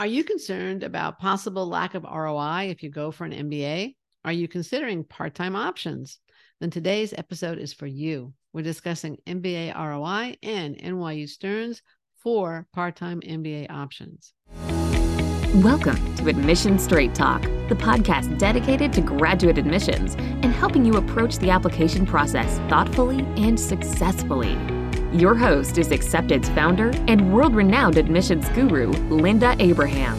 Are you concerned about possible lack of ROI if you go for an MBA? Are you considering part time options? Then today's episode is for you. We're discussing MBA ROI and NYU Stern's four part time MBA options. Welcome to Admission Straight Talk, the podcast dedicated to graduate admissions and helping you approach the application process thoughtfully and successfully. Your host is Accepted's founder and world renowned admissions guru, Linda Abraham.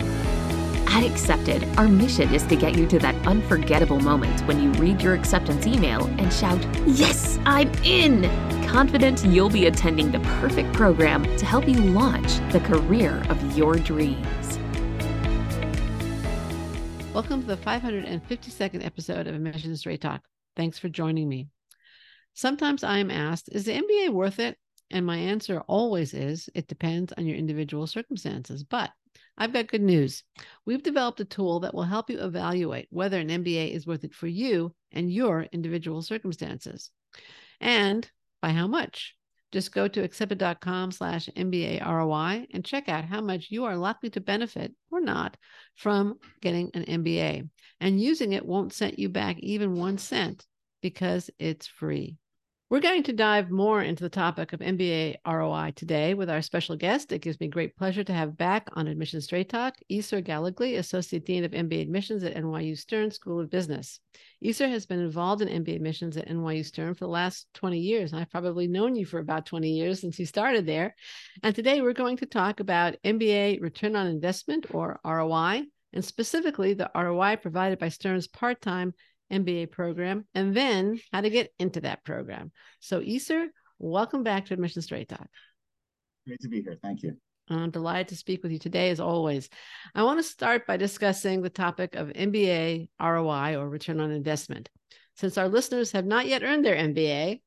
At Accepted, our mission is to get you to that unforgettable moment when you read your acceptance email and shout, Yes, I'm in! Confident you'll be attending the perfect program to help you launch the career of your dreams. Welcome to the 552nd episode of Admissions Straight Talk. Thanks for joining me. Sometimes I am asked, is the MBA worth it? And my answer always is it depends on your individual circumstances. But I've got good news. We've developed a tool that will help you evaluate whether an MBA is worth it for you and your individual circumstances. And by how much? Just go to accepted.com slash MBA ROI and check out how much you are likely to benefit or not from getting an MBA. And using it won't set you back even one cent because it's free. We're going to dive more into the topic of MBA ROI today with our special guest. It gives me great pleasure to have back on Admission Straight Talk, Isser Gallogly, Associate Dean of MBA Admissions at NYU Stern School of Business. Isser has been involved in MBA admissions at NYU Stern for the last 20 years. I've probably known you for about 20 years since you started there. And today we're going to talk about MBA return on investment or ROI, and specifically the ROI provided by Stern's part time MBA program, and then how to get into that program. So, Isser, welcome back to Admission Straight Talk. Great to be here. Thank you. I'm delighted to speak with you today, as always. I want to start by discussing the topic of MBA ROI or return on investment. Since our listeners have not yet earned their MBA,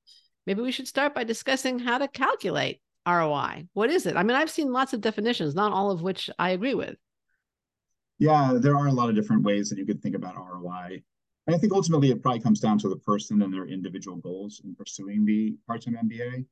maybe we should start by discussing how to calculate ROI. What is it? I mean, I've seen lots of definitions, not all of which I agree with. Yeah, there are a lot of different ways that you could think about ROI. And I think ultimately it probably comes down to the person and their individual goals in pursuing the part-time MBA.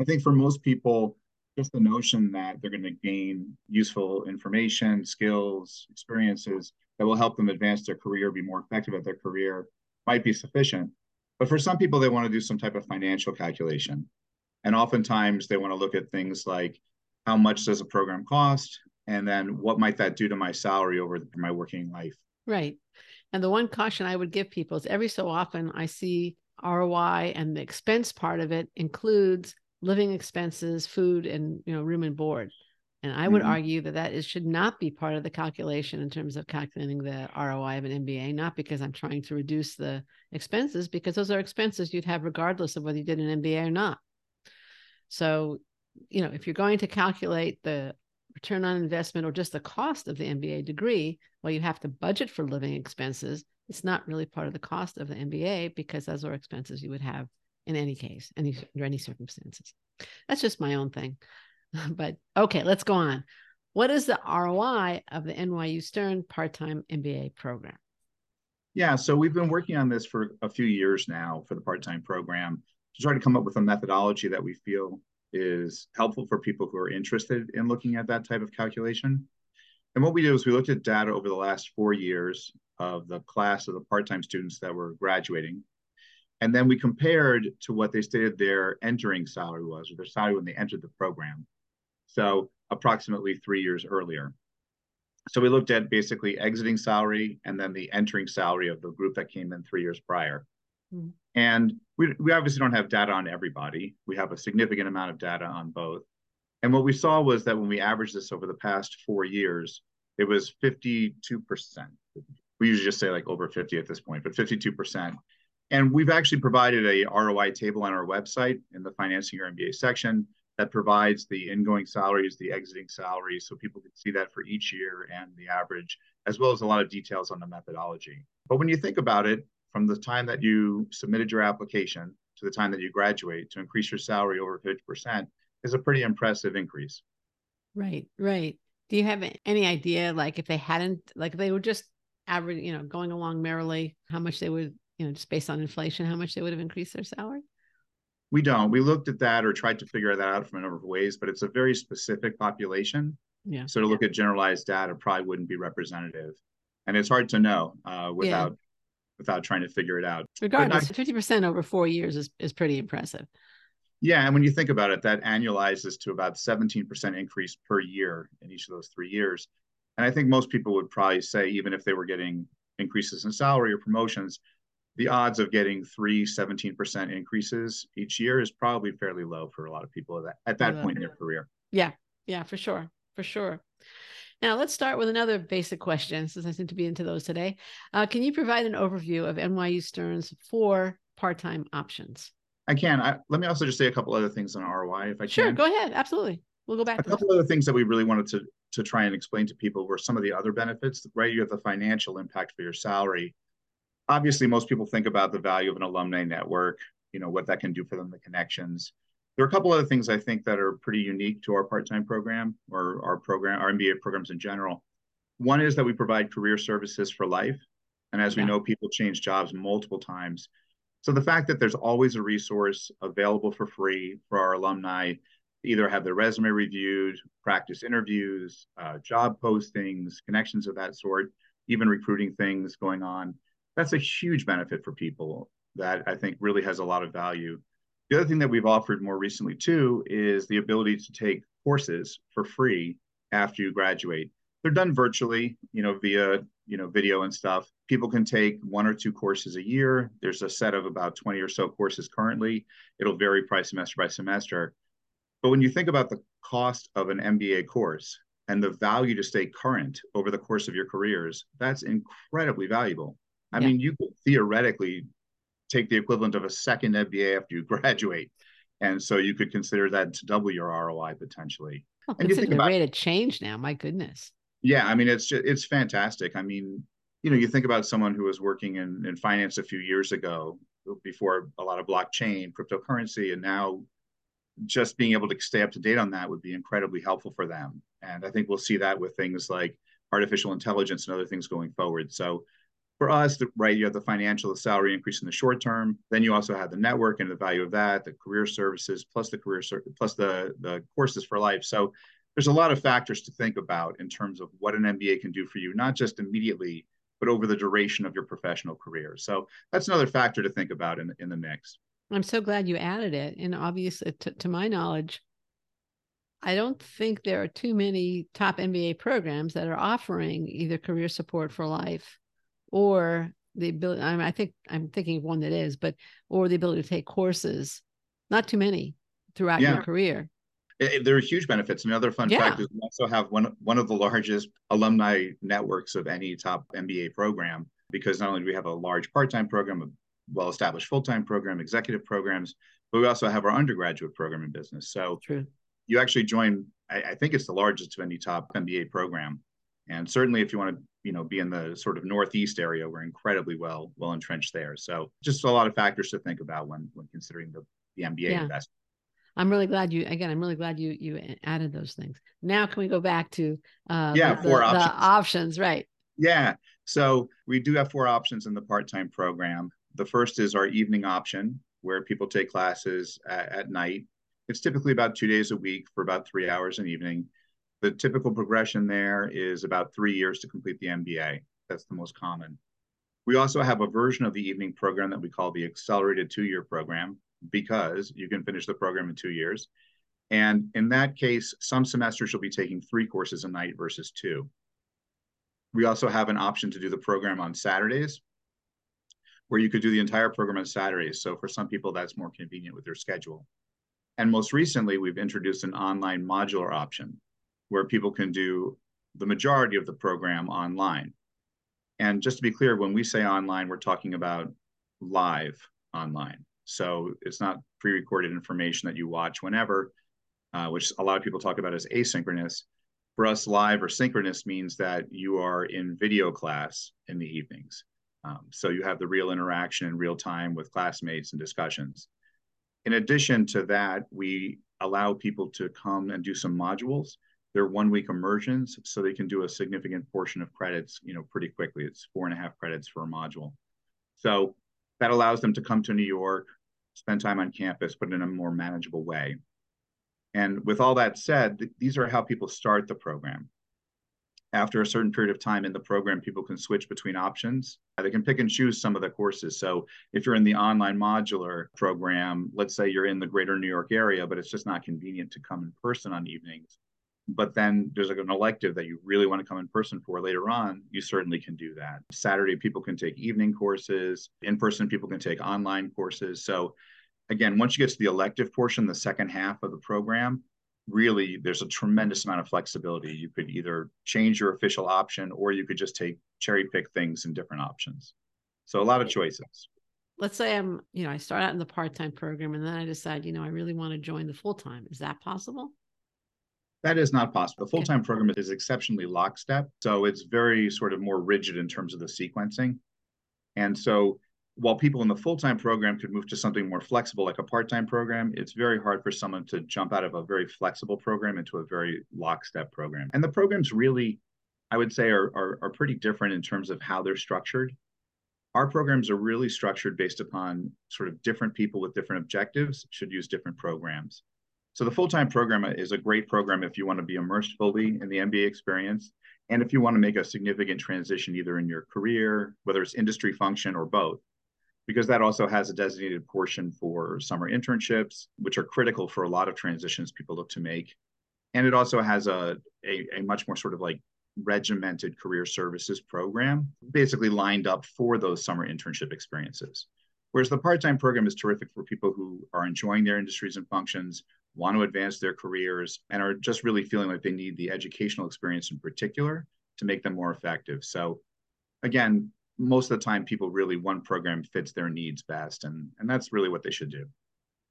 I think for most people, just the notion that they're going to gain useful information, skills, experiences that will help them advance their career, be more effective at their career, might be sufficient. But for some people, they want to do some type of financial calculation. And oftentimes they want to look at things like how much does a program cost? And then what might that do to my salary over my working life? Right. And the one caution I would give people is every so often I see ROI and the expense part of it includes living expenses, food, and you know room and board. And I would mm-hmm. argue that that is should not be part of the calculation in terms of calculating the ROI of an MBA. Not because I'm trying to reduce the expenses, because those are expenses you'd have regardless of whether you did an MBA or not. So, you know, if you're going to calculate the return on investment or just the cost of the MBA degree, well, you have to budget for living expenses. It's not really part of the cost of the MBA because those are expenses you would have in any case, any under any circumstances. That's just my own thing. But okay, let's go on. What is the ROI of the NYU Stern part-time MBA program? Yeah, so we've been working on this for a few years now for the part-time program to try to come up with a methodology that we feel is helpful for people who are interested in looking at that type of calculation. And what we did was we looked at data over the last four years of the class of the part-time students that were graduating. And then we compared to what they stated their entering salary was, or their salary when they entered the program. So approximately three years earlier. So we looked at basically exiting salary and then the entering salary of the group that came in three years prior. Mm-hmm. And we, we obviously don't have data on everybody. We have a significant amount of data on both. And what we saw was that when we averaged this over the past four years, it was 52%. We usually just say like over 50 at this point, but 52%. And we've actually provided a ROI table on our website in the financing your MBA section that provides the ingoing salaries, the exiting salaries, so people can see that for each year and the average, as well as a lot of details on the methodology. But when you think about it, from the time that you submitted your application to the time that you graduate to increase your salary over 50% is a pretty impressive increase. Right, right. Do you have any idea, like if they hadn't, like if they were just average, you know, going along merrily, how much they would, you know, just based on inflation, how much they would have increased their salary? We don't. We looked at that or tried to figure that out from a number of ways, but it's a very specific population. Yeah. So to look at generalized data probably wouldn't be representative, and it's hard to know uh, without yeah. Without trying to figure it out. Regardless, fifty percent over four years is is pretty impressive. Yeah, and when you think about it, that annualizes to about seventeen percent increase per year in each of those three years. And I think most people would probably say, even if they were getting increases in salary or promotions, the odds of getting three 17% increases each year is probably fairly low for a lot of people at that, at that point in uh, their career. Yeah, yeah, for sure. For sure. Now, let's start with another basic question, since I seem to be into those today. Uh, can you provide an overview of NYU Stern's four part time options? I can. I, let me also just say a couple other things on ROI, if I sure, can. Sure, go ahead. Absolutely. We'll go back. A couple other things that we really wanted to to try and explain to people were some of the other benefits. Right, you have the financial impact for your salary, obviously most people think about the value of an alumni network, you know, what that can do for them, the connections. There are a couple other things I think that are pretty unique to our part-time program or our program, our MBA programs in general. One is that we provide career services for life. And as yeah. we know, people change jobs multiple times. So the fact that there's always a resource available for free for our alumni either have their resume reviewed, practice interviews, uh, job postings, connections of that sort, even recruiting things going on that's a huge benefit for people that I think really has a lot of value. The other thing that we've offered more recently too is the ability to take courses for free after you graduate. They're done virtually, you know, via you know video and stuff. People can take one or two courses a year. There's a set of about 20 or so courses currently. It'll vary price semester by semester. But when you think about the cost of an MBA course and the value to stay current over the course of your careers, that's incredibly valuable. I yeah. mean, you could theoretically take the equivalent of a second MBA after you graduate. And so you could consider that to double your ROI potentially. Well, and consider the rate of change now, my goodness. Yeah, I mean, it's just, it's fantastic. I mean, you know, you think about someone who was working in, in finance a few years ago before a lot of blockchain, cryptocurrency, and now just being able to stay up to date on that would be incredibly helpful for them. And I think we'll see that with things like artificial intelligence and other things going forward. So for us, right, you have the financial, the salary increase in the short term. Then you also have the network and the value of that, the career services, plus the career plus the the courses for life. So there's a lot of factors to think about in terms of what an MBA can do for you, not just immediately, but over the duration of your professional career. So that's another factor to think about in in the mix. I'm so glad you added it, and obviously, uh, to, to my knowledge, I don't think there are too many top MBA programs that are offering either career support for life or the ability I, mean, I think i'm thinking of one that is but or the ability to take courses not too many throughout yeah. your career it, there are huge benefits. Another fun yeah. fact is we also have one one of the largest alumni networks of any top MBA program because not only do we have a large part-time program, a well-established full-time program, executive programs, but we also have our undergraduate program in business. So True. you actually join, I, I think it's the largest of any top MBA program. And certainly if you want to you know be in the sort of northeast area we're incredibly well well entrenched there. So just a lot of factors to think about when when considering the the mba yeah. investment. I'm really glad you again i'm really glad you you added those things. Now can we go back to uh yeah the, four the, options. the options right. Yeah so we do have four options in the part-time program. The first is our evening option where people take classes at, at night. It's typically about two days a week for about three hours an evening the typical progression there is about three years to complete the MBA. That's the most common. We also have a version of the evening program that we call the accelerated two-year program because you can finish the program in two years. And in that case, some semesters you'll be taking three courses a night versus two. We also have an option to do the program on Saturdays, where you could do the entire program on Saturdays. So for some people, that's more convenient with their schedule. And most recently, we've introduced an online modular option where people can do the majority of the program online. And just to be clear, when we say online, we're talking about live online. So it's not pre recorded information that you watch whenever, uh, which a lot of people talk about as asynchronous. For us, live or synchronous means that you are in video class in the evenings. Um, so you have the real interaction in real time with classmates and discussions. In addition to that, we allow people to come and do some modules they're one week immersions, so they can do a significant portion of credits, you know, pretty quickly. It's four and a half credits for a module. So that allows them to come to New York, spend time on campus, but in a more manageable way. And with all that said, th- these are how people start the program. After a certain period of time in the program, people can switch between options. They can pick and choose some of the courses. So if you're in the online modular program, let's say you're in the greater New York area, but it's just not convenient to come in person on evenings. But then there's like an elective that you really want to come in person for later on, you certainly can do that. Saturday, people can take evening courses. In person, people can take online courses. So again, once you get to the elective portion, the second half of the program, really there's a tremendous amount of flexibility. You could either change your official option or you could just take cherry pick things in different options. So a lot of choices. Let's say I'm, you know, I start out in the part-time program and then I decide, you know, I really want to join the full-time. Is that possible? That is not possible. The full-time program is exceptionally lockstep. So it's very sort of more rigid in terms of the sequencing. And so while people in the full-time program could move to something more flexible like a part-time program it's very hard for someone to jump out of a very flexible program into a very lockstep program and the programs really i would say are, are, are pretty different in terms of how they're structured our programs are really structured based upon sort of different people with different objectives should use different programs so the full-time program is a great program if you want to be immersed fully in the mba experience and if you want to make a significant transition either in your career whether it's industry function or both because that also has a designated portion for summer internships, which are critical for a lot of transitions people look to make. And it also has a, a, a, much more sort of like regimented career services program, basically lined up for those summer internship experiences. Whereas the part time program is terrific for people who are enjoying their industries and functions, want to advance their careers, and are just really feeling like they need the educational experience in particular to make them more effective. So, again, most of the time people really one program fits their needs best and and that's really what they should do.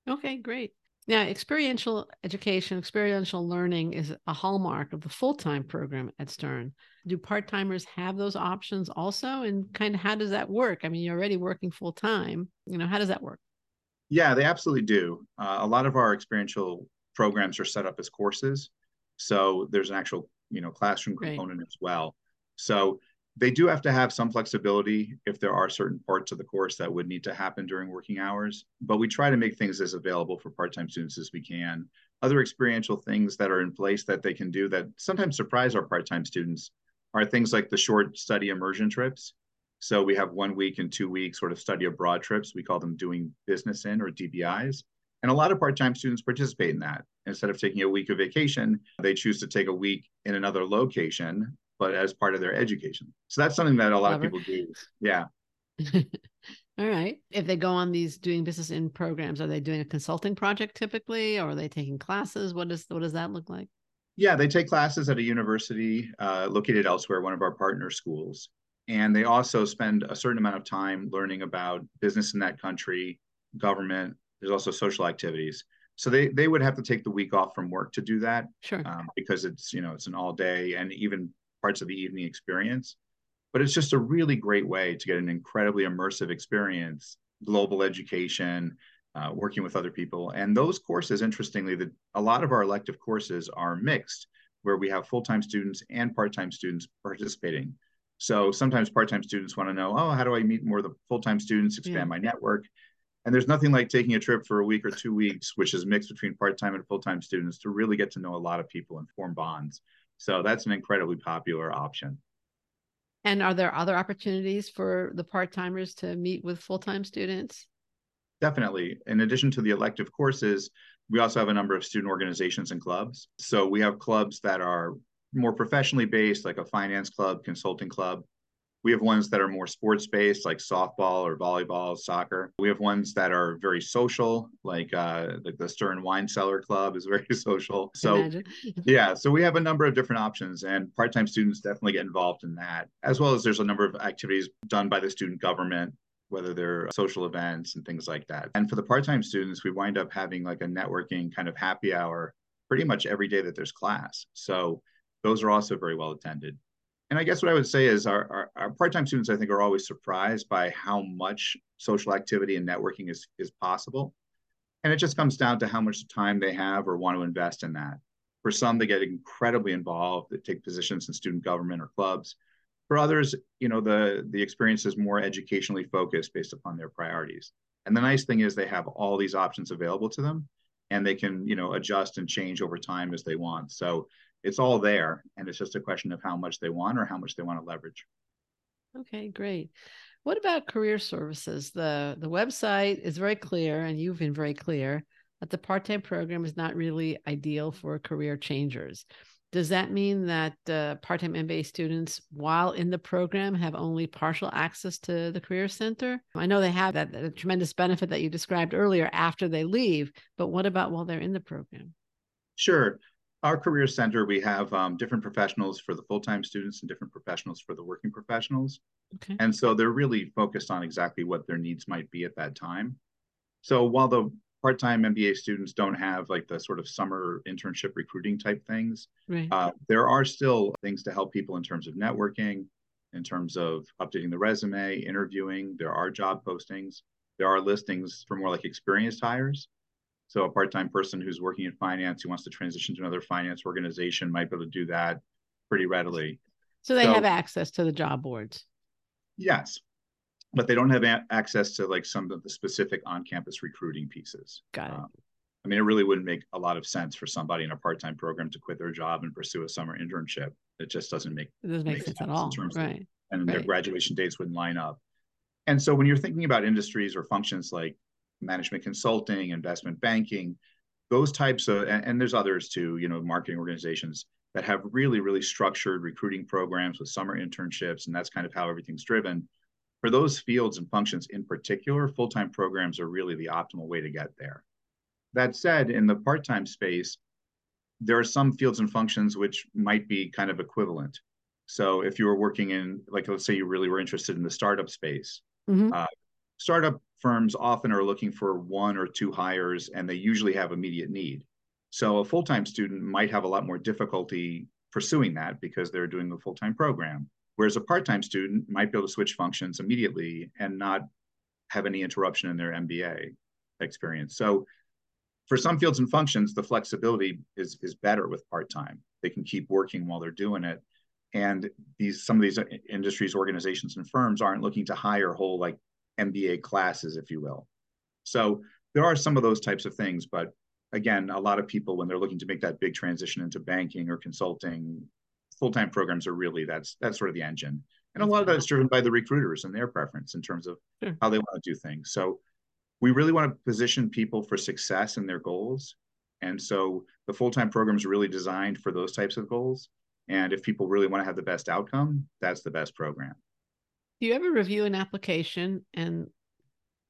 Okay great. Now experiential education experiential learning is a hallmark of the full-time program at stern. Do part-timers have those options also? And kind of how does that work? I mean you're already working full-time. You know how does that work yeah they absolutely do uh, a lot of our experiential programs are set up as courses so there's an actual you know classroom component right. as well so they do have to have some flexibility if there are certain parts of the course that would need to happen during working hours, but we try to make things as available for part-time students as we can. Other experiential things that are in place that they can do that sometimes surprise our part-time students are things like the short study immersion trips. So we have one week and two weeks sort of study abroad trips. We call them doing business in or DBIs. And a lot of part-time students participate in that. Instead of taking a week of vacation, they choose to take a week in another location but as part of their education. So that's something that a lot Clever. of people do. Yeah. All right. If they go on these doing business in programs, are they doing a consulting project typically, or are they taking classes? What does what does that look like? Yeah, they take classes at a university uh, located elsewhere, one of our partner schools, and they also spend a certain amount of time learning about business in that country, government. There's also social activities. So they they would have to take the week off from work to do that, sure, um, because it's you know it's an all day and even parts of the evening experience. But it's just a really great way to get an incredibly immersive experience, global education, uh, working with other people. And those courses, interestingly, that a lot of our elective courses are mixed, where we have full-time students and part-time students participating. So sometimes part-time students want to know, oh, how do I meet more of the full-time students, expand yeah. my network? And there's nothing like taking a trip for a week or two weeks, which is mixed between part-time and full-time students, to really get to know a lot of people and form bonds. So that's an incredibly popular option. And are there other opportunities for the part timers to meet with full time students? Definitely. In addition to the elective courses, we also have a number of student organizations and clubs. So we have clubs that are more professionally based, like a finance club, consulting club. We have ones that are more sports based, like softball or volleyball, soccer. We have ones that are very social, like uh, like the Stern Wine Cellar Club is very social. So, yeah, so we have a number of different options, and part time students definitely get involved in that, as well as there's a number of activities done by the student government whether they're social events and things like that. And for the part time students, we wind up having like a networking kind of happy hour pretty much every day that there's class. So those are also very well attended and I guess what I would say is our, our, our, part-time students, I think, are always surprised by how much social activity and networking is, is possible. And it just comes down to how much time they have or want to invest in that. For some, they get incredibly involved, they take positions in student government or clubs. For others, you know, the, the experience is more educationally focused based upon their priorities. And the nice thing is they have all these options available to them. and they can you know adjust and change over time as they want so it's all there and it's just a question of how much they want or how much they want to leverage okay great what about career services the the website is very clear and you've been very clear that the part-time program is not really ideal for career changers does that mean that uh, part-time MBA students, while in the program, have only partial access to the Career Center? I know they have that, that tremendous benefit that you described earlier after they leave, but what about while they're in the program? Sure. Our Career Center, we have um, different professionals for the full-time students and different professionals for the working professionals. Okay. And so they're really focused on exactly what their needs might be at that time. So while the part-time MBA students don't have like the sort of summer internship recruiting type things. Right. Uh, there are still things to help people in terms of networking, in terms of updating the resume, interviewing. There are job postings. There are listings for more like experienced hires. So a part-time person who's working in finance who wants to transition to another finance organization might be able to do that pretty readily. So they so, have access to the job boards. Yes but they don't have a- access to like some of the specific on-campus recruiting pieces. Got it. Um, I mean, it really wouldn't make a lot of sense for somebody in a part-time program to quit their job and pursue a summer internship. It just doesn't make it doesn't make, make sense, sense, at all. right. Of, and right. their graduation dates wouldn't line up. And so when you're thinking about industries or functions like management consulting, investment banking, those types of and, and there's others too, you know, marketing organizations that have really, really structured recruiting programs with summer internships, and that's kind of how everything's driven for those fields and functions in particular, full time programs are really the optimal way to get there. That said, in the part time space, there are some fields and functions which might be kind of equivalent. So if you were working in, like, let's say you really were interested in the startup space, mm-hmm. uh, startup firms often are looking for one or two hires and they usually have immediate need. So a full time student might have a lot more difficulty pursuing that because they're doing a full time program. Whereas a part-time student might be able to switch functions immediately and not have any interruption in their MBA experience. So for some fields and functions, the flexibility is is better with part-time. They can keep working while they're doing it. And these some of these uh, industries, organizations, and firms aren't looking to hire whole like MBA classes, if you will. So there are some of those types of things, but again, a lot of people when they're looking to make that big transition into banking or consulting, full-time programs are really that's that's sort of the engine. And a lot of that is driven by the recruiters and their preference in terms of sure. how they want to do things. So we really want to position people for success in their goals. And so the full-time program is really designed for those types of goals. And if people really want to have the best outcome that's the best program do you ever review an application and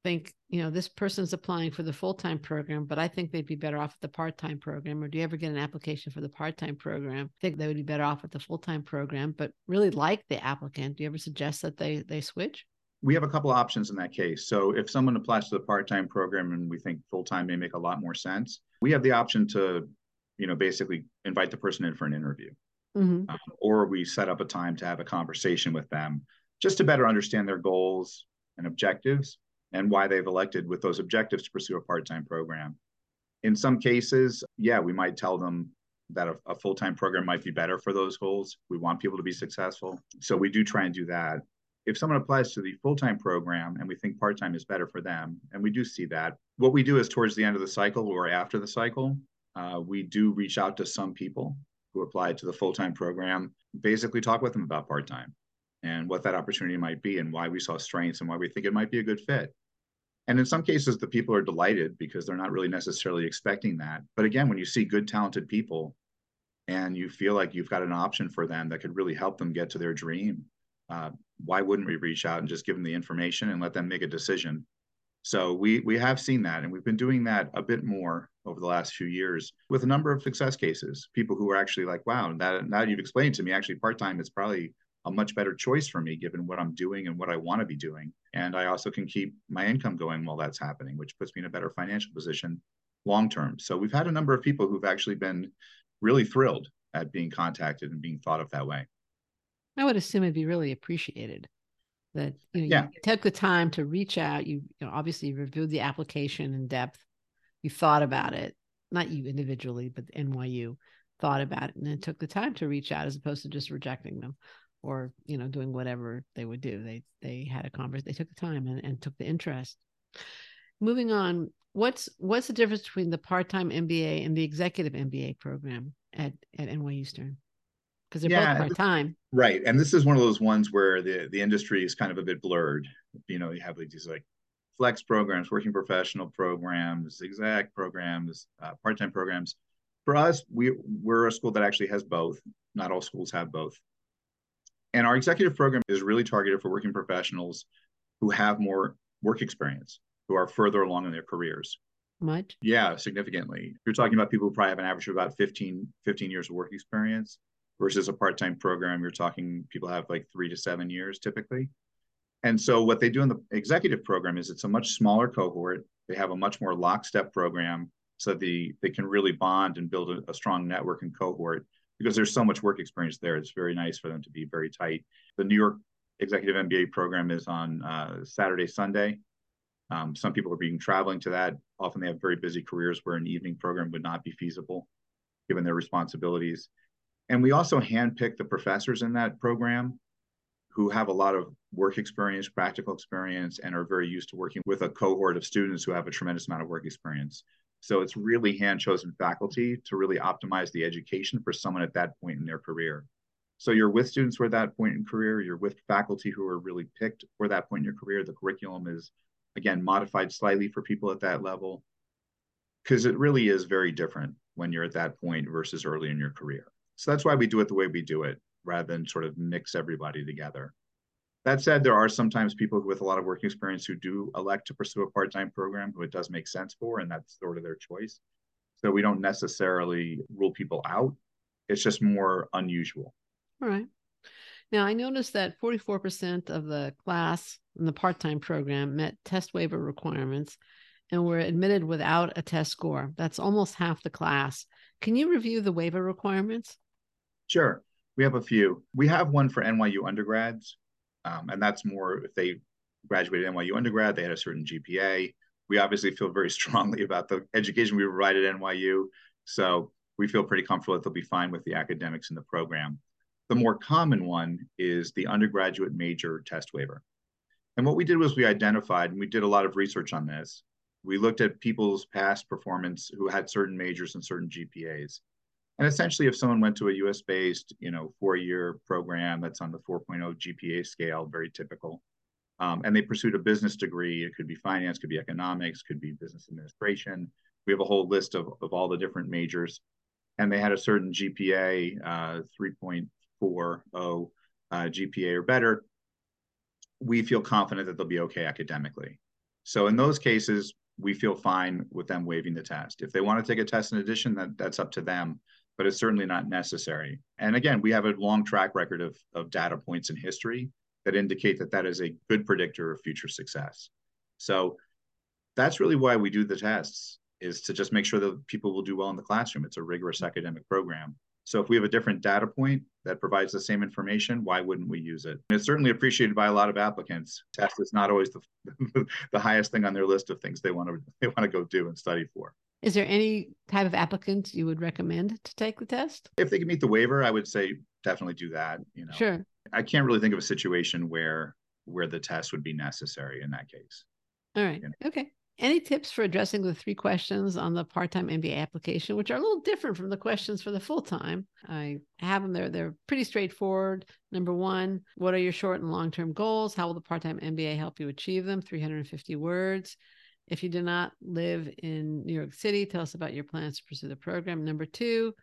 think, you know, this person's applying for the full time program, but I think they'd be better off at the part time program? Or do you ever get an application for the part time program? Think they would be better off at the full time program, but really like the applicant? Do you ever suggest that they they switch? We have a couple of options in that case. So if someone applies to the part time program and we think full time may make a lot more sense, we have the option to, you know, basically invite the person in for an interview. Mm-hmm. Um, or we set up a time to have a conversation with them just to better understand their goals and objectives and why they've elected with those objectives to pursue a part-time program. In some cases, yeah, we might tell them that a, a full-time program might be better for those goals. We want people to be successful. So we do try and do that. If someone applies to the full-time program and we think part-time is better for them, and we do see that, what we do is towards the end of the cycle or after the cycle, uh, we do reach out to some people who applied to the full-time program, basically talk with them about part-time and what that opportunity might be and why we saw strengths and why we think it might be a good fit. And in some cases, the people are delighted because they're not really necessarily expecting that. But again, when you see good, talented people and you feel like you've got an option for them that could really help them get to their dream, uh, why wouldn't we reach out and just give them the information and let them make a decision? So we we have seen that, and we've been doing that a bit more over the last few years with a number of success cases. People who are actually like, "Wow, that now you've explained to me, actually part time is probably a much better choice for me given what I'm doing and what I want to be doing. And I also can keep my income going while that's happening, which puts me in a better financial position long term. So we've had a number of people who've actually been really thrilled at being contacted and being thought of that way. I would assume it'd be really appreciated that you, know, yeah. you took the time to reach out. You, you know, obviously reviewed the application in depth. You thought about it, not you individually, but NYU thought about it and then took the time to reach out as opposed to just rejecting them or you know doing whatever they would do they they had a conversation they took the time and, and took the interest Moving on, what's what's the difference between the part-time MBA and the executive MBA program at, at NYU Stern? Because they're yeah, both part-time. Right. And this is one of those ones where the, the industry is kind of a bit blurred. You know, you have these like flex programs, working professional programs, exec programs, uh, part-time programs. For us, we we're a school that actually has both. Not all schools have both. And our executive program is really targeted for working professionals who have more work experience, who are further along in their careers. Much? Yeah, significantly. You're talking about people who probably have an average of about 15, 15 years of work experience versus a part-time program. You're talking people have like three to seven years typically. And so what they do in the executive program is it's a much smaller cohort. They have a much more lockstep program so the they can really bond and build a, a strong network and cohort because there's so much work experience there. It's very nice for them to be very tight. The New York Executive MBA program is on uh, Saturday, Sunday. Um, some people are being traveling to that. Often they have very busy careers where an evening program would not be feasible given their responsibilities. And we also handpick the professors in that program who have a lot of work experience, practical experience, and are very used to working with a cohort of students who have a tremendous amount of work experience. So it's really hand chosen faculty to really optimize the education for someone at that point in their career. So you're with students who are at that point in career, you're with faculty who are really picked for that point in your career. The curriculum is, again, modified slightly for people at that level because it really is very different when you're at that point versus early in your career. So that's why we do it the way we do it rather than sort of mix everybody together. That said, there are sometimes people with a lot of work experience who do elect to pursue a part-time program who it does make sense for, and that's sort of their choice. So we don't necessarily rule people out. It's just more unusual. All right. Now I noticed that 44% of the class in the part-time program met test waiver requirements and were admitted without a test score. That's almost half the class. Can you review the waiver requirements? Sure. We have a few. We have one for NYU undergrads, um, and that's more if they graduated NYU undergrad, they had a certain GPA. We obviously feel very strongly about the education we provide at NYU. So we feel pretty comfortable that they'll be fine with the academics in the program. The more common one is the undergraduate major test waiver. And what we did was we identified, and we did a lot of research on this. We looked at people's past performance who had certain majors and certain GPAs. And essentially, if someone went to a US based, you know, four year program that's on the 4.0 GPA scale, very typical, um, and they pursued a business degree, it could be finance, could be economics, could be business administration. We have a whole list of, of all the different majors. And they had a certain GPA, uh, 3.40 uh, GPA or better. We feel confident that they'll be okay academically. So in those cases, we feel fine with them waiving the test. If they want to take a test in addition, that, that's up to them but it's certainly not necessary. And again, we have a long track record of, of data points in history that indicate that that is a good predictor of future success. So that's really why we do the tests is to just make sure that people will do well in the classroom. It's a rigorous academic program. So if we have a different data point that provides the same information, why wouldn't we use it? It's certainly appreciated by a lot of applicants. Test is not always the, the highest thing on their list of things they want to they want to go do and study for. Is there any type of applicant you would recommend to take the test? If they can meet the waiver, I would say definitely do that. You know, sure. I can't really think of a situation where where the test would be necessary in that case. All right. You know? Okay. Any tips for addressing the three questions on the part-time MBA application, which are a little different from the questions for the full-time? I have them there. They're pretty straightforward. Number one, what are your short and long-term goals? How will the part-time MBA help you achieve them? 350 words. If you do not live in New York City, tell us about your plans to pursue the program. Number two,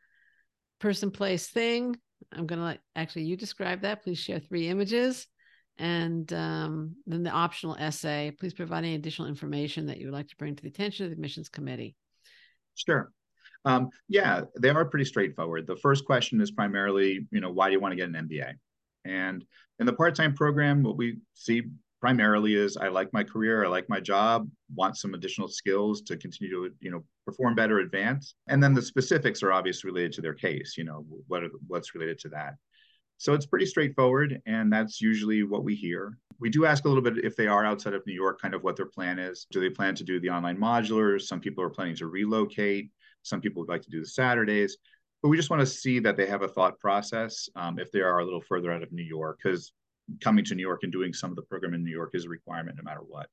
person, place, thing. I'm going to let actually you describe that. Please share three images. And um, then the optional essay. Please provide any additional information that you would like to bring to the attention of the admissions committee. Sure. Um, yeah, they are pretty straightforward. The first question is primarily, you know, why do you want to get an MBA? And in the part-time program, what we see primarily is I like my career, I like my job, want some additional skills to continue to you know perform better, advance, and then the specifics are obviously related to their case. You know what are, what's related to that. So it's pretty straightforward, and that's usually what we hear. We do ask a little bit if they are outside of New York, kind of what their plan is. Do they plan to do the online modulars? Some people are planning to relocate. Some people would like to do the Saturdays but we just want to see that they have a thought process um, if they are a little further out of New York, because coming to New York and doing some of the program in New York is a requirement no matter what.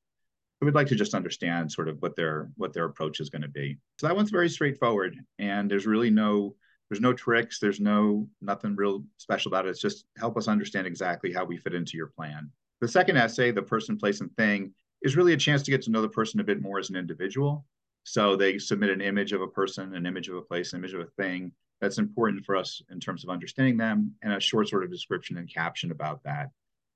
We'd like to just understand sort of what their what their approach is going to be. So that one's very straightforward, and there's really no there's no tricks, there's no nothing real special about it. It's just help us understand exactly how we fit into your plan. The second essay, the person, place, and thing, is really a chance to get to know the person a bit more as an individual. So they submit an image of a person, an image of a place, an image of a thing that's important for us in terms of understanding them, and a short sort of description and caption about that.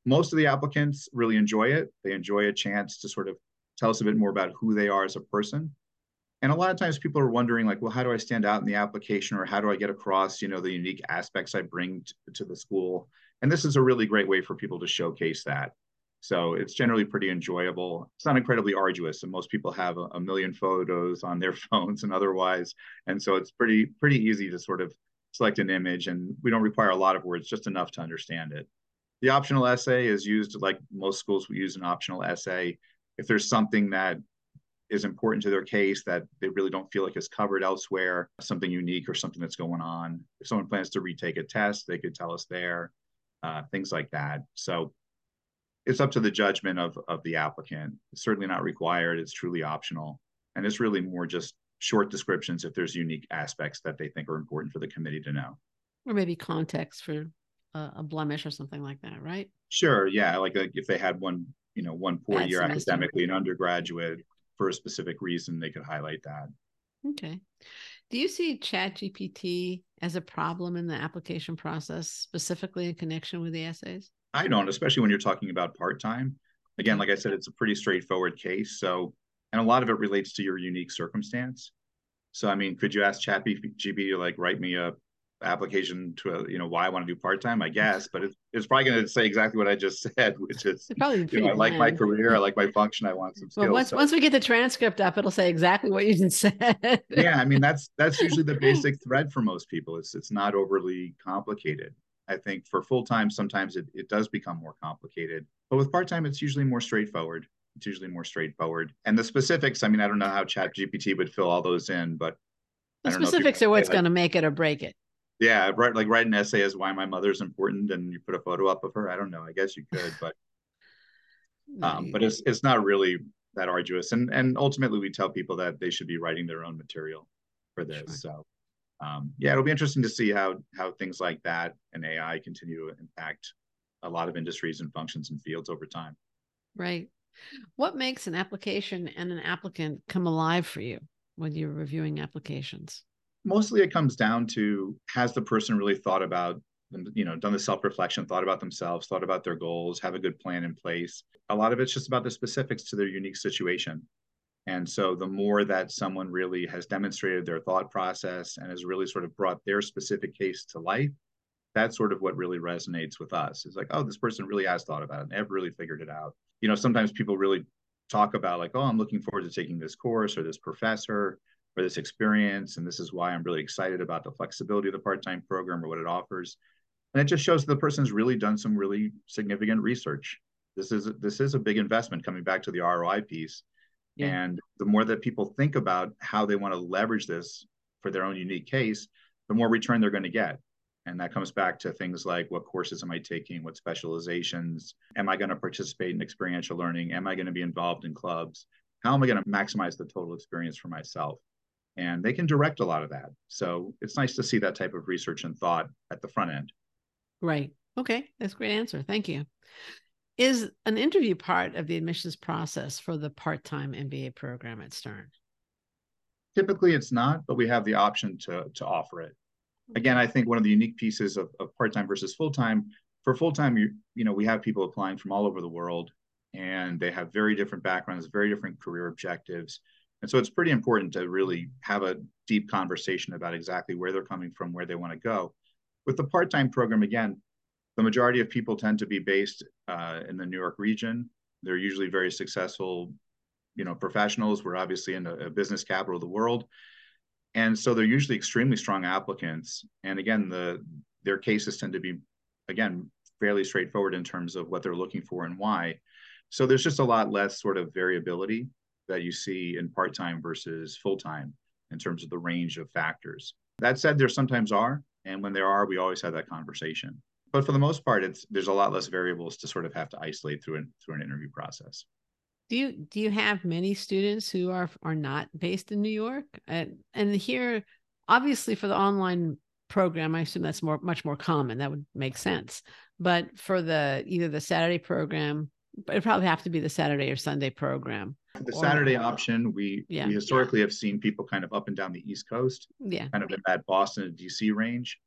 Most of the applicants really enjoy it. They enjoy a chance to sort of tell us a bit more about who they are as a person. And a lot of times people are wondering like, well, how do I stand out in the application or how do I get across, you know, the unique aspects I bring t- to the school? And this is a really great way for people to showcase that. So it's generally pretty enjoyable. It's not incredibly arduous, and most people have a, a, million photos on their phones and otherwise, and so it's pretty pretty easy to sort of select an image, and we don't require a lot of words, just enough to understand it. The optional essay is used like most schools use an optional essay if there's something that is important to their case that they really don't feel like is covered elsewhere, something unique or something that's going on. If someone plans to retake a test, they could tell us there, uh, things like that. So it's up to the judgment of, of the applicant. It's certainly not required, it's truly optional. And it's really more just short descriptions if there's unique aspects that they think are important for the committee to know. Or maybe context for a, a blemish or something like that, right? Sure. Yeah. Like, like if they had one you know one poor year academically an undergraduate for a specific reason they could highlight that okay do you see chat gpt as a problem in the application process specifically in connection with the essays i don't especially when you're talking about part-time again like i said it's a pretty straightforward case so and a lot of it relates to your unique circumstance so i mean could you ask chat gpt to like write me a application to a, you know why I want to do part time, I mm-hmm. guess, but it's, it's probably going to say exactly what I just said, which is probably you know, I like my career, I like my function, I want some skills. Well, once so, once we get the transcript up, it'll say exactly what you just said. yeah, I mean that's that's usually the basic thread for most people. It's it's not overly complicated. I think for full time, sometimes it, it does become more complicated, but with part time, it's usually more straightforward. It's usually more straightforward. And the specifics, I mean, I don't know how Chat GPT would fill all those in, but the specifics are what's going to make it or break it yeah write like write an essay as why my mother's important and you put a photo up of her. I don't know. I guess you could but um but it's it's not really that arduous. And and ultimately we tell people that they should be writing their own material for this. Sure. so um yeah it'll be interesting to see how how things like that and ai continue to impact a lot of industries and functions and fields over time. Right. What makes an application and an applicant come alive for you when you're reviewing applications mostly it comes down to has the person really thought about you know done the self-reflection thought about themselves thought about their goals have a good plan in place? A lot of it's just about the specifics to their unique situation. And so the more that someone really has demonstrated their thought process and has really sort of brought their specific case to life that's sort of what really resonates with us. It's like oh this person really has thought about it and they've really figured it out. You know sometimes people really talk about like oh i'm looking forward to taking this course or this professor for this experience. And this is why I'm really excited about the flexibility of the part time program or what it offers. And it just shows the person's really done some really significant research. This is this is a big investment coming back to the ROI piece. Yeah. And the more that people think about how they want to leverage this for their own unique case, the more return they're going to get. And that comes back to things like what courses am I taking? What specializations? Am I going to participate in experiential learning? Am I going to be involved in clubs? How am I going to maximize the total experience for myself? And they can direct a lot of that. So it's nice to see that type of research and thought at the front end. Right. Okay. That's a great answer. Thank you. Is an interview part of the admissions process for the part time MBA program at Stern? Typically, it's not, but we have the option to, to offer it. Again, I think one of the unique pieces of, of part time versus full time. For full time, you, you know, we have people applying from all over the world and they have very different backgrounds, very different career objectives. And so it's pretty important to really have a deep conversation about exactly where they're coming from, where they want to go. With the part time program, again, the majority of people tend to be based uh, in the New York region. They're usually very successful, you know, professionals. We're obviously in a, a business capital of the world, and so they're usually extremely strong applicants. And again, the their cases tend to be, again, fairly straightforward in terms of what they're looking for and why. So there's just a lot less sort of variability that you see in part time versus full time in terms of the range of factors. That said, there sometimes are, and when there are, we always have that conversation. But for the most part, it's there's a lot less variables to sort of have to isolate through an through an interview process. do you do you have many students who are are not based in New York? And and here, obviously, for the online program, I assume that's more much more common. That would make sense. But for the either the Saturday program, it probably have to be the Saturday or Sunday program. The Saturday option, we yeah. we historically have seen people kind of up and down the East Coast, yeah, kind of in that Boston and DC range.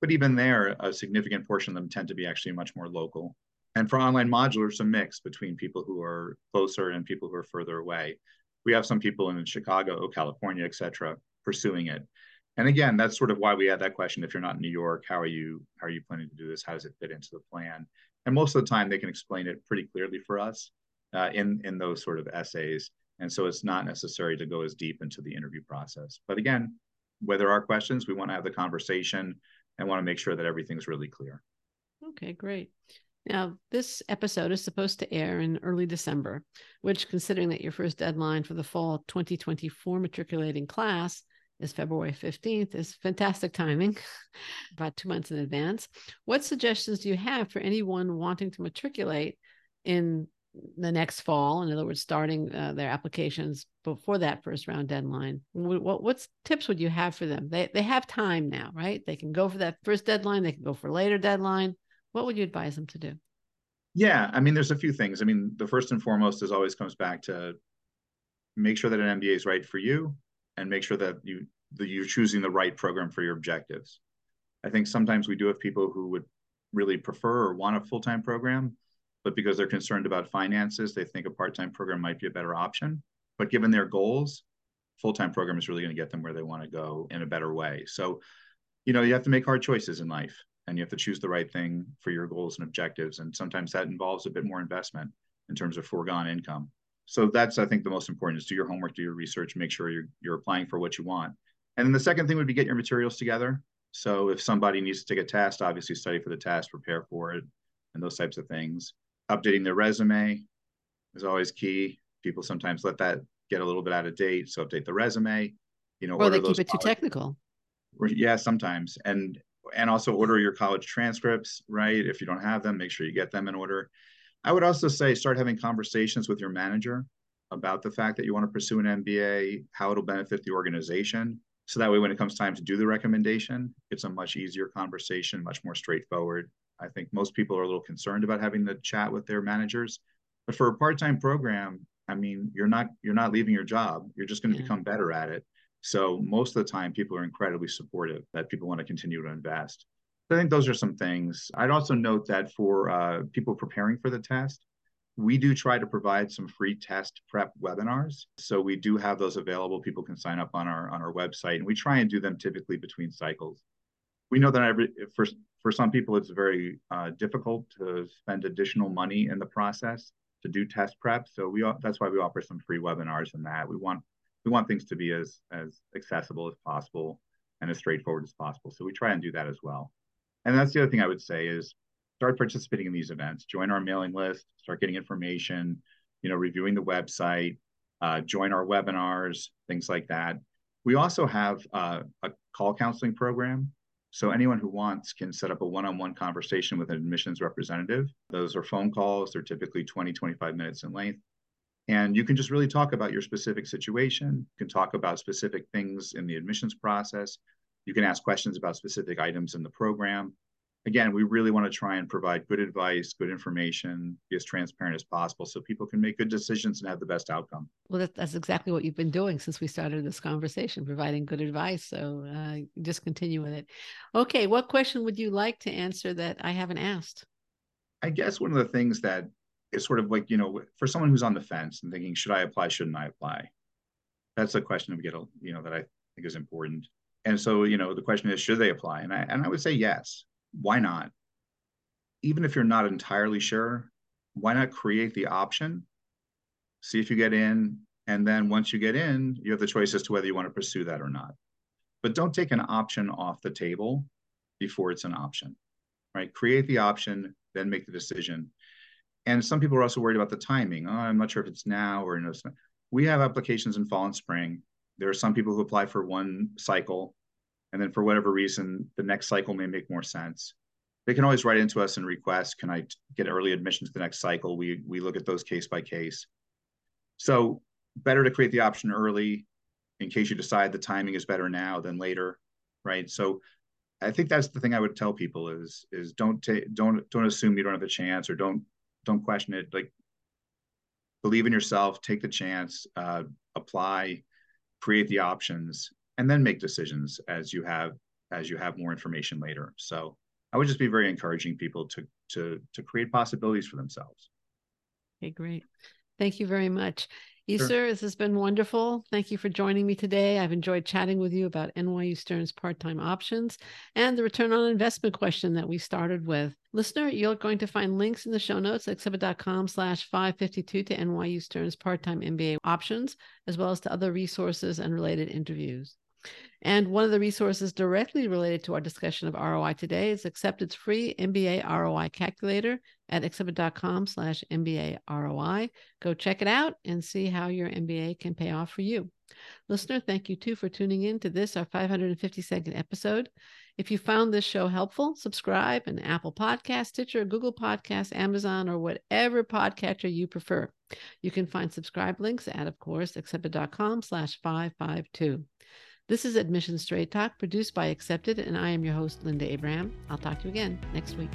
But even there, a significant portion of them tend to be actually much more local. And for online modulars, a mix between people who are closer and people who are further away. We have some people in Chicago, oh, California, et cetera, pursuing it. And again, that's sort of why we had that question. If you're not in New York, how are you how are you planning to do this? How does it fit into the plan? And most of the time, they can explain it pretty clearly for us uh, in in those sort of essays. And so it's not necessary to go as deep into the interview process. But again, where there are questions, we want to have the conversation and want to make sure that everything's really clear. Okay, great. Now, this episode is supposed to air in early December, which, considering that your first deadline for the fall 2024 matriculating class is February 15th, is fantastic timing, about two months in advance. What suggestions do you have for anyone wanting to matriculate in the next fall? In other words, starting uh, their applications before that first round deadline. What what's tips would you have for them? They they have time now, right? They can go for that first deadline. They can go for later deadline. What would you advise them to do? Yeah, I mean, there's a few things. I mean, the first and foremost is always comes back to make sure that an MBA is right for you and make sure that you that you're choosing the right program for your objectives. I think sometimes we do have people who would really prefer or want a full-time program, but because they're concerned about finances, they think a part-time program might be a better option. But given their goals, full-time program is really going to get them where they want to go in a better way. So, you know, you have to make hard choices in life and you have to choose the right thing for your goals and objectives. And sometimes that involves a bit more investment in terms of foregone income. So that's, I think, the most important is do your homework, do your research, make sure you're, you're applying for what you want. And then the second thing would be get your materials together. So if somebody needs to take a test, obviously study for the test, prepare for it, and those types of things. Updating their resume is always key. People sometimes let that get a little bit out of date. So update the resume. You know, or they keep it too technical. Yeah, sometimes. And and also order your college transcripts, right? If you don't have them, make sure you get them in order. I would also say start having conversations with your manager about the fact that you want to pursue an MBA, how it'll benefit the organization. So that way, when it comes time to do the recommendation, it's a much easier conversation, much more straightforward. I think most people are a little concerned about having the chat with their managers. But for a part-time program, I mean, you're not you're not leaving your job. You're just going to yeah. become better at it. So most of the time, people are incredibly supportive that people want to continue to invest. I think those are some things. I'd also note that for uh, people preparing for the test, we do try to provide some free test prep webinars. So we do have those available. People can sign up on our on our website, and we try and do them typically between cycles. We know that every for for some people it's very uh, difficult to spend additional money in the process to do test prep. So we that's why we offer some free webinars and that we want we want things to be as as accessible as possible and as straightforward as possible. So we try and do that as well. And that's the other thing I would say is start participating in these events, join our mailing list, start getting information, you know, reviewing the website, uh, join our webinars, things like that. We also have uh, a call counseling program. So anyone who wants can set up a one-on-one conversation with an admissions representative. Those are phone calls. They're typically 20, 25 minutes in length. And you can just really talk about your specific situation. You can talk about specific things in the admissions process. You can ask questions about specific items in the program. Again, we really want to try and provide good advice, good information, be as transparent as possible so people can make good decisions and have the best outcome. Well, that's exactly what you've been doing since we started this conversation, providing good advice. So uh, just continue with it. Okay, what question would you like to answer that I haven't asked? I guess one of the things that is sort of like you know for someone who's on the fence and thinking should i apply shouldn't i apply that's a question that we get you know that i think is important and so you know the question is should they apply and i and i would say yes why not even if you're not entirely sure why not create the option see if you get in and then once you get in you have the choice as to whether you want to pursue that or not but don't take an option off the table before it's an option right create the option then make the decision and some people are also worried about the timing. Oh, I'm not sure if it's now or no. We have applications in fall and spring. There are some people who apply for one cycle, and then for whatever reason, the next cycle may make more sense. They can always write into us and request, "Can I get early admission to the next cycle?" We we look at those case by case. So better to create the option early in case you decide the timing is better now than later, right? So I think that's the thing I would tell people is is don't take don't don't assume you don't have a chance or don't don't question it. Like believe in yourself, take the chance, uh, apply, create the options, and then make decisions as you have as you have more information later. So I would just be very encouraging people to to to create possibilities for themselves. Okay, great. Thank you very much. Sure. this has been wonderful. Thank you for joining me today. I've enjoyed chatting with you about NYU Stern's part time options and the return on investment question that we started with. Listener, you're going to find links in the show notes at accepted.com slash 552 to NYU Stern's part time MBA options, as well as to other resources and related interviews. And one of the resources directly related to our discussion of ROI today is Accepted's free MBA ROI calculator at accepted.com slash MBA ROI. Go check it out and see how your MBA can pay off for you. Listener, thank you too for tuning in to this, our 552nd episode. If you found this show helpful, subscribe in Apple Podcast, Stitcher, Google Podcast, Amazon, or whatever podcatcher you prefer. You can find subscribe links at, of course, accepted.com slash 552. This is Admission Straight Talk, produced by Accepted, and I am your host, Linda Abraham. I'll talk to you again next week.